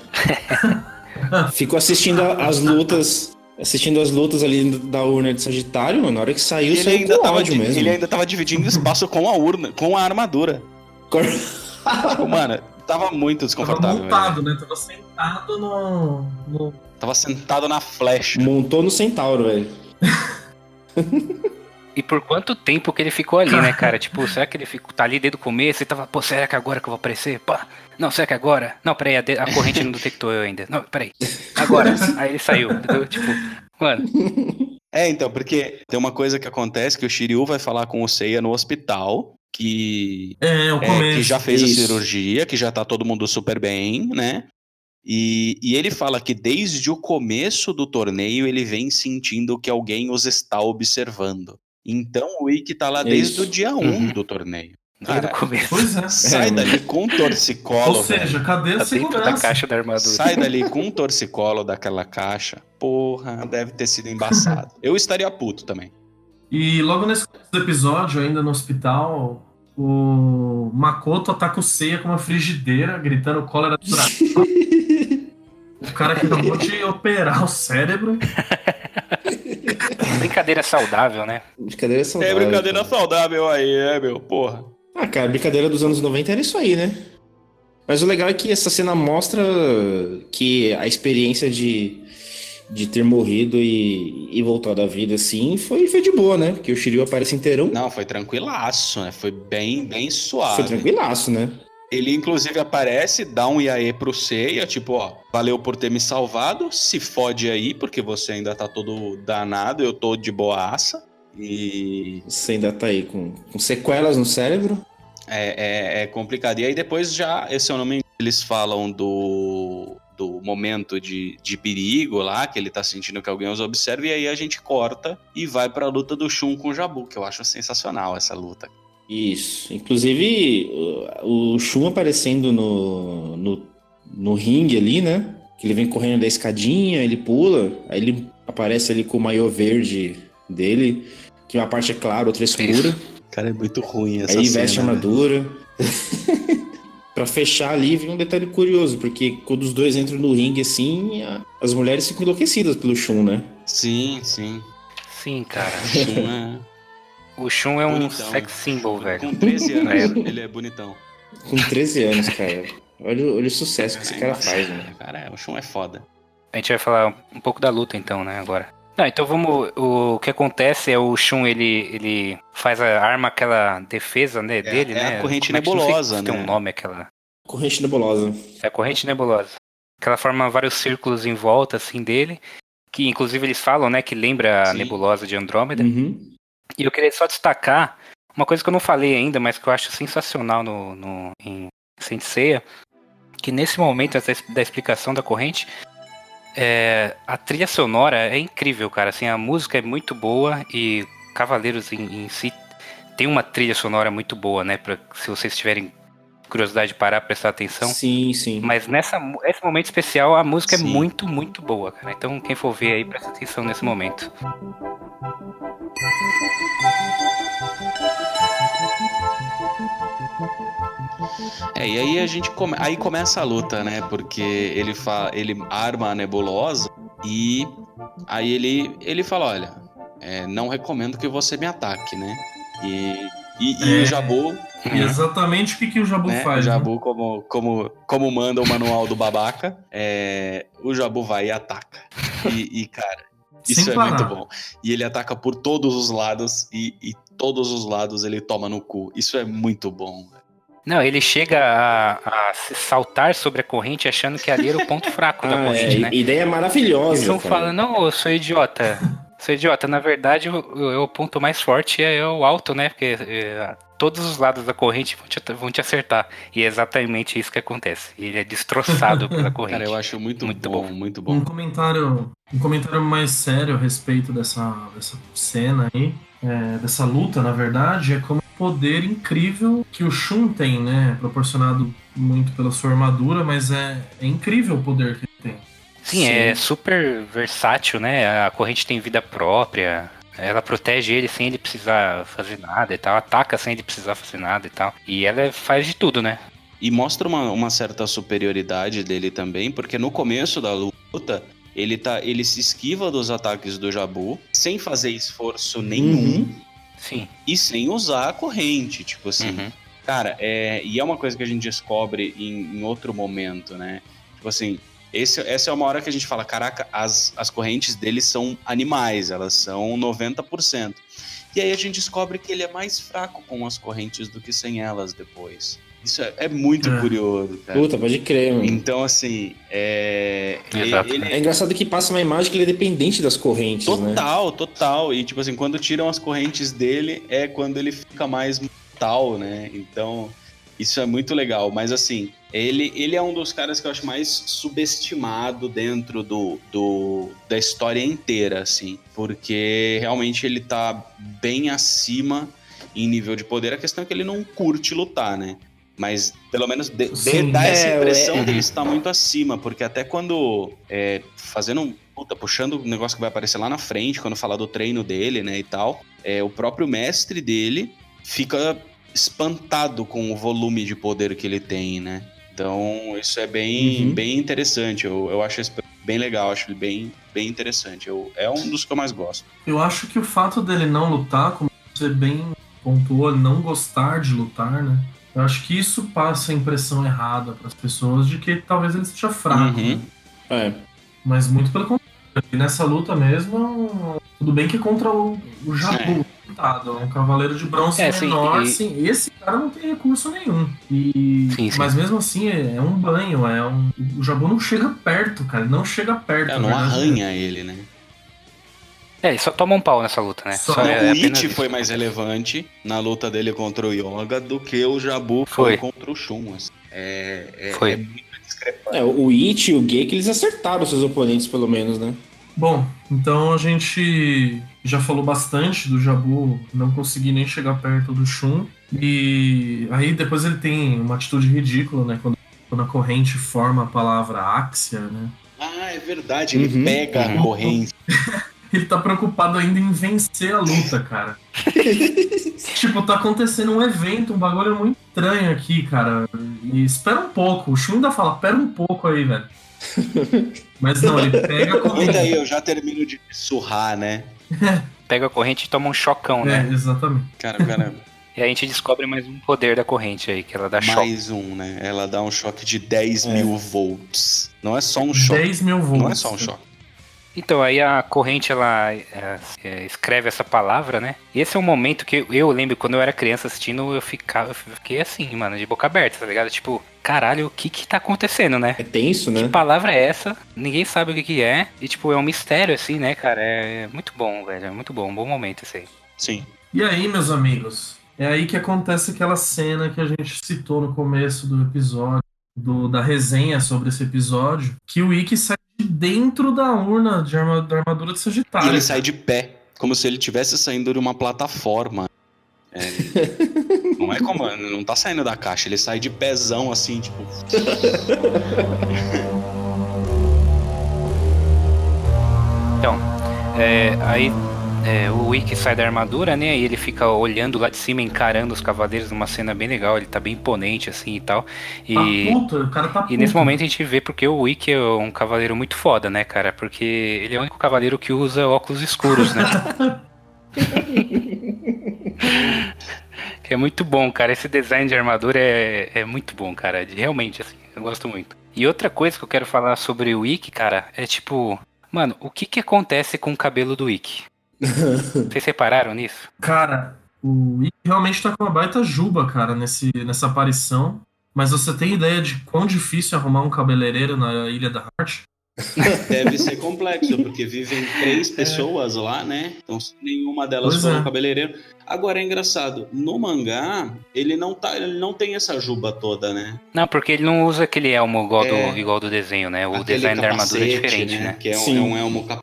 Ficou assistindo a- as lutas, assistindo as lutas ali da urna de Sagitário, mano. Na hora que saiu, Ele saiu ainda, com tava, mesmo. ele ainda tava dividindo espaço com a urna, com a armadura. Tipo, mano, tava muito Tava desconfortável. montado, né? Tava sentado no, no. Tava sentado na flecha. Montou no Centauro, velho. E por quanto tempo que ele ficou ali, né, cara? Tipo, será que ele ficou, tá ali desde o começo e tava, pô, será que agora que eu vou aparecer? Pá, não, será que agora? Não, peraí, a, de- a corrente não detectou eu ainda. Não, peraí, agora. Aí ele saiu, entendeu? Tipo, mano, É, então, porque tem uma coisa que acontece que o Shiryu vai falar com o Seiya no hospital, que, É, é, que já fez Isso. a cirurgia, que já tá todo mundo super bem, né? E, e ele fala que desde o começo do torneio ele vem sentindo que alguém os está observando. Então o Ikki tá lá desde Isso. o dia 1 Uhum. do torneio. desde Cara, o começo. Pois é. Sai É, dali com um torcicolo, Ou seja, cadê a Tá dentro da segurança? caixa da armadura. Sai dali com um torcicolo daquela caixa. Porra, deve ter sido embaçado. Eu estaria puto também. E logo nesse episódio, ainda no hospital, o Makoto ataca o Seiya com uma frigideira, gritando cólera do. O cara que acabou de operar o cérebro. Brincadeira saudável, né? Brincadeira É saudável. brincadeira cara. saudável aí, é, meu, porra. Ah, cara, brincadeira dos anos 90 era isso aí, né? Mas o legal é que essa cena mostra que a experiência de, de ter morrido e, e voltado à vida, assim, foi, foi de boa, né? Porque o Shiryu aparece inteirão. Não, foi tranquilaço, né? Foi bem, bem suave. Foi tranquilaço, né? Ele, inclusive, aparece, dá um iaê pro Seiya, tipo, ó, valeu por ter me salvado, se fode aí, porque você ainda tá todo danado, eu tô de boaça. E Você ainda tá aí com, com sequelas no cérebro. é, é, é complicado. E aí depois já, esse é o nome, eles falam do, do momento de, de perigo lá, que ele tá sentindo que alguém os observa, e aí a gente corta e vai pra luta do Shun com o Jabu, que eu acho sensacional essa luta. Isso. Inclusive, o, Shun aparecendo no, no, no ringue ali, né? Que ele vem correndo da escadinha, ele pula, aí ele aparece ali com o maiô verde dele, que uma parte é clara, outra é escura. Cara, é muito ruim essa Aí cena. veste a né? armadura. pra fechar ali, vem um detalhe curioso, porque quando os dois entram no ringue assim, a- as mulheres ficam enlouquecidas pelo Shun, né? Sim, sim. Sim, cara. O Shun é... O Shun é um sex symbol, velho. Com 13 anos, É. ele é bonitão. Com 13 anos, cara. Olha, olha o sucesso que esse cara faz, né? Cara, o Shun é foda. A gente vai falar um pouco da luta então, né, agora. Não, então vamos. O que acontece é o Shun, ele, ele faz a arma aquela defesa né, dele, é né? a corrente Como é que- nebulosa, Tem né? um nome aquela. Corrente nebulosa. É a corrente nebulosa. Que ela forma vários círculos em volta, assim, dele. Que inclusive eles falam, né, que lembra a Sim. nebulosa de Andrômeda. Uhum. E eu queria só destacar uma coisa que eu não falei ainda, mas que eu acho sensacional no, no, em Saint Seiya, que nesse momento essa, da explicação da corrente, é, a trilha sonora é incrível, cara. Assim, a música é muito boa e Cavaleiros em, em si tem uma trilha sonora muito boa, né? Pra, se vocês tiverem curiosidade de parar, prestar atenção. Sim, sim. Mas nessa, nesse momento especial, a música Sim. é muito, muito boa, cara. Então, quem for ver aí, presta atenção nesse momento. É, e aí a gente come... aí começa a luta, né? Porque ele fa... ele arma a nebulosa e aí ele ele fala, olha, é, não recomendo que você me ataque, né? E, e, e É. o Jabu, E exatamente o que, que o Jabu né? faz. o né? Jabu como como como manda o manual do babaca, é, o Jabu vai e ataca. E, e, cara, isso Sem é parar. muito bom. E ele ataca por todos os lados e, e todos os lados ele toma no cu. Isso é muito bom. Não, ele chega a, a saltar sobre a corrente achando que ali era o ponto fraco da Ah, corrente, é, né? Ideia maravilhosa. Eles cara. falam, não, eu sou idiota. Sou idiota. Na verdade, o, o- o ponto mais forte é o alto, né? Porque é, todos os lados da corrente vão te, vão te acertar. E é exatamente isso que acontece. Ele é destroçado pela corrente. Cara, eu acho muito, Muito bom, bom. muito Um bom. comentário, um comentário mais sério a respeito dessa, dessa cena aí, é, dessa luta, na verdade, é como o poder incrível que o Shun tem, né? Proporcionado muito pela sua armadura, mas é, é incrível o poder que ele tem. Sim, é super versátil, né? A corrente tem vida própria. Ela protege ele sem ele precisar fazer nada e tal. Ataca sem ele precisar fazer nada e tal. E ela faz de tudo, né? E mostra uma, uma certa superioridade dele também, porque no começo da luta, ele, tá, ele se esquiva dos ataques do Jabu, sem fazer esforço nenhum Uhum. Sim. e sem usar a corrente. Tipo assim, Uhum. Cara, é, e é uma coisa que a gente descobre em, em outro momento, né? Tipo assim, esse, essa é uma hora que a gente fala, caraca, as, as correntes dele são animais, elas são 90%. E aí a gente descobre que ele é mais fraco com as correntes do que sem elas depois. Isso é, é muito É. curioso, cara. Puta, pode crer, mano. Então, assim, é. Ele- É engraçado que passa uma imagem que ele é dependente das correntes, né? Total, total. E tipo assim, quando tiram as correntes dele é quando ele fica mais mortal, né? Então, isso é muito legal. Mas assim, ele, ele é um dos caras que eu acho mais subestimado dentro do, do da história inteira, assim. Porque realmente ele tá bem acima em nível de poder. A questão é que ele não curte lutar, né? Mas pelo menos de, de- Sim. dá essa É, impressão é. dele estar muito acima, porque até quando é, fazendo um puta, puxando o negócio que vai aparecer lá na frente, quando falar do treino dele, né, e tal, é, o próprio mestre dele fica espantado com o volume de poder que ele tem, né? Então, isso é bem, Uhum. bem interessante. Eu, eu acho esse bem legal, acho ele bem, bem interessante. Eu, é um dos que eu mais gosto. Eu acho que o fato dele não lutar, como você bem pontuou, ele não gostar de lutar, né? Eu acho que isso passa a impressão errada para as pessoas de que talvez ele seja fraco. Uhum. né? É. Mas muito pelo contrário. E nessa luta mesmo, tudo bem que é contra o, o Jabu, coitado, é um cavaleiro de bronze É, sim, menor, e- assim, esse cara não tem recurso nenhum. E, Sim, sim. Mas mesmo assim, é, é um banho, é um, o Jabu não chega perto, cara, ele não chega perto. É, não verdade. arranha ele, né? É, ele só toma um pau nessa luta, né? Só- Só Não, é o It isso. foi mais relevante na luta dele contra o Yoga do que o Jabu foi, Foi. contra o Shun. assim. É, é, Foi. é muito discrepante. É, o It e o Gek, eles acertaram seus oponentes, pelo menos, né? Bom, então a gente já falou bastante do Jabu não conseguir nem chegar perto do Shun. E aí depois ele tem uma atitude ridícula, né? Quando, quando a corrente forma a palavra Axia, né? Ah, é verdade. Ele Uhum. pega Uhum. a corrente. Ele tá preocupado ainda em vencer a luta, cara. tipo, tá acontecendo um evento, um bagulho muito estranho aqui, cara. E espera um pouco. O Shun ainda fala, espera um pouco aí, velho. Mas não, ele pega a corrente. aí, eu já termino de surrar, né? Pega a corrente e toma um chocão, né? É, exatamente. Cara, cara, E aí a gente descobre mais um poder da corrente aí, que ela dá choque. mais um, né? Ela dá um choque de 10 É. mil volts. Não é só um choque. 10 mil volts. Não é só um choque. Então, aí a corrente, ela é, é, escreve essa palavra, né? E esse é um momento que eu, eu lembro, quando eu era criança assistindo, eu ficava, eu fiquei assim, mano, de boca aberta, tá ligado? Tipo, caralho, o que que tá acontecendo, né? É tenso, né? Que palavra é essa? Ninguém sabe o que que é. E, tipo, é um mistério, assim, né, cara? É muito bom, velho. É muito bom. Um bom momento esse aí. Sim. E aí, meus amigos? É aí que acontece aquela cena que a gente citou no começo do episódio, do, da resenha sobre esse episódio, que o Ikki sai de dentro da urna de arma, da armadura de E Sagitário. ele sai de pé, como se ele estivesse saindo de uma plataforma. É, não é como. Não tá saindo da caixa, ele sai de pezão assim, tipo. Então, é, aí é, o Wick sai da armadura, né? E ele fica olhando lá de cima, encarando os cavaleiros numa cena bem legal. Ele tá bem imponente, assim e tal. E, Tá puto, o cara tá puto. e nesse momento a gente vê porque o Wick é um cavaleiro muito foda, né, cara? Porque ele é o único cavaleiro que usa óculos escuros, né? que é muito bom, cara. Esse design de armadura é, é muito bom, cara. Realmente, assim, eu gosto muito. E outra coisa que eu quero falar sobre o Wick, cara, é tipo... Mano, o que que acontece com o cabelo do Wick? Vocês repararam nisso? Cara, o Ikki realmente tá com uma baita juba, cara, nesse, nessa aparição. Mas você tem ideia de quão difícil é arrumar um cabeleireiro na Ilha da Heart? Deve ser complexo, porque vivem três pessoas lá, né? Então se nenhuma delas Pois for é. um cabeleireiro. Agora é engraçado, no mangá, ele não tá, ele não tem essa juba toda, né? Não, porque ele não usa aquele elmo igual, É. do, igual do desenho, né? O Aquele design da armadura é capacete, diferente, né? Que é um, Sim. é um elmo cap-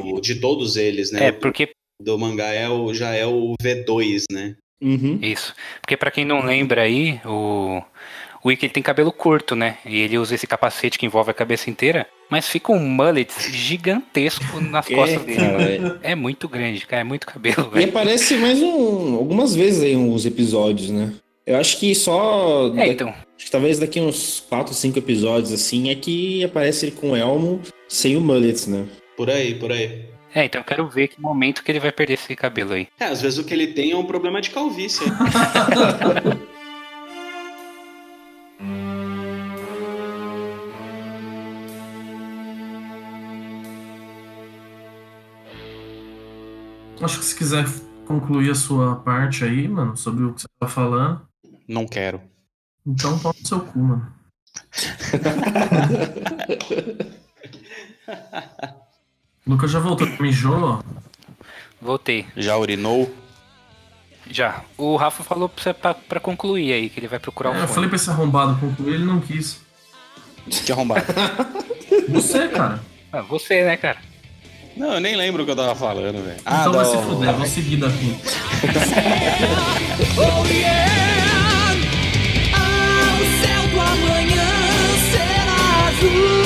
o- de todos eles, né? É, porque do mangá é o, já é o V2, né? Uhum. Isso. Porque pra quem não lembra aí, o o Wick ele tem cabelo curto, né? E ele usa esse capacete que envolve a cabeça inteira, mas fica um mullet gigantesco nas É, costas dele. cara, mano. É muito grande, cara, é muito cabelo, E velho. aparece mais um, algumas vezes aí uns episódios, né? Eu acho que só. É, daqui- então, Acho que talvez daqui uns 4, 5 episódios assim é que aparece ele com o elmo sem o mullet, né? Por aí, por aí. é, então eu quero ver que momento que ele vai perder esse cabelo aí. É, às vezes o que ele tem é um problema de calvície. Acho que se quiser concluir a sua parte aí, mano, sobre o que você tá falando, não quero. então pau no seu cu, mano. Lucas já voltou, mijou? Voltei. Já urinou? Já. O Rafa falou pra, pra, pra concluir aí, que ele vai procurar é, o fone. Eu falei pra esse arrombado concluir, ele não quis. Que é arrombado? você, cara. Ah, você, né, cara? Não, eu nem lembro o que eu tava falando, velho. Então ah, vai se fuder, vou seguir daqui. oh, yeah! Ah, o céu do amanhã será azul.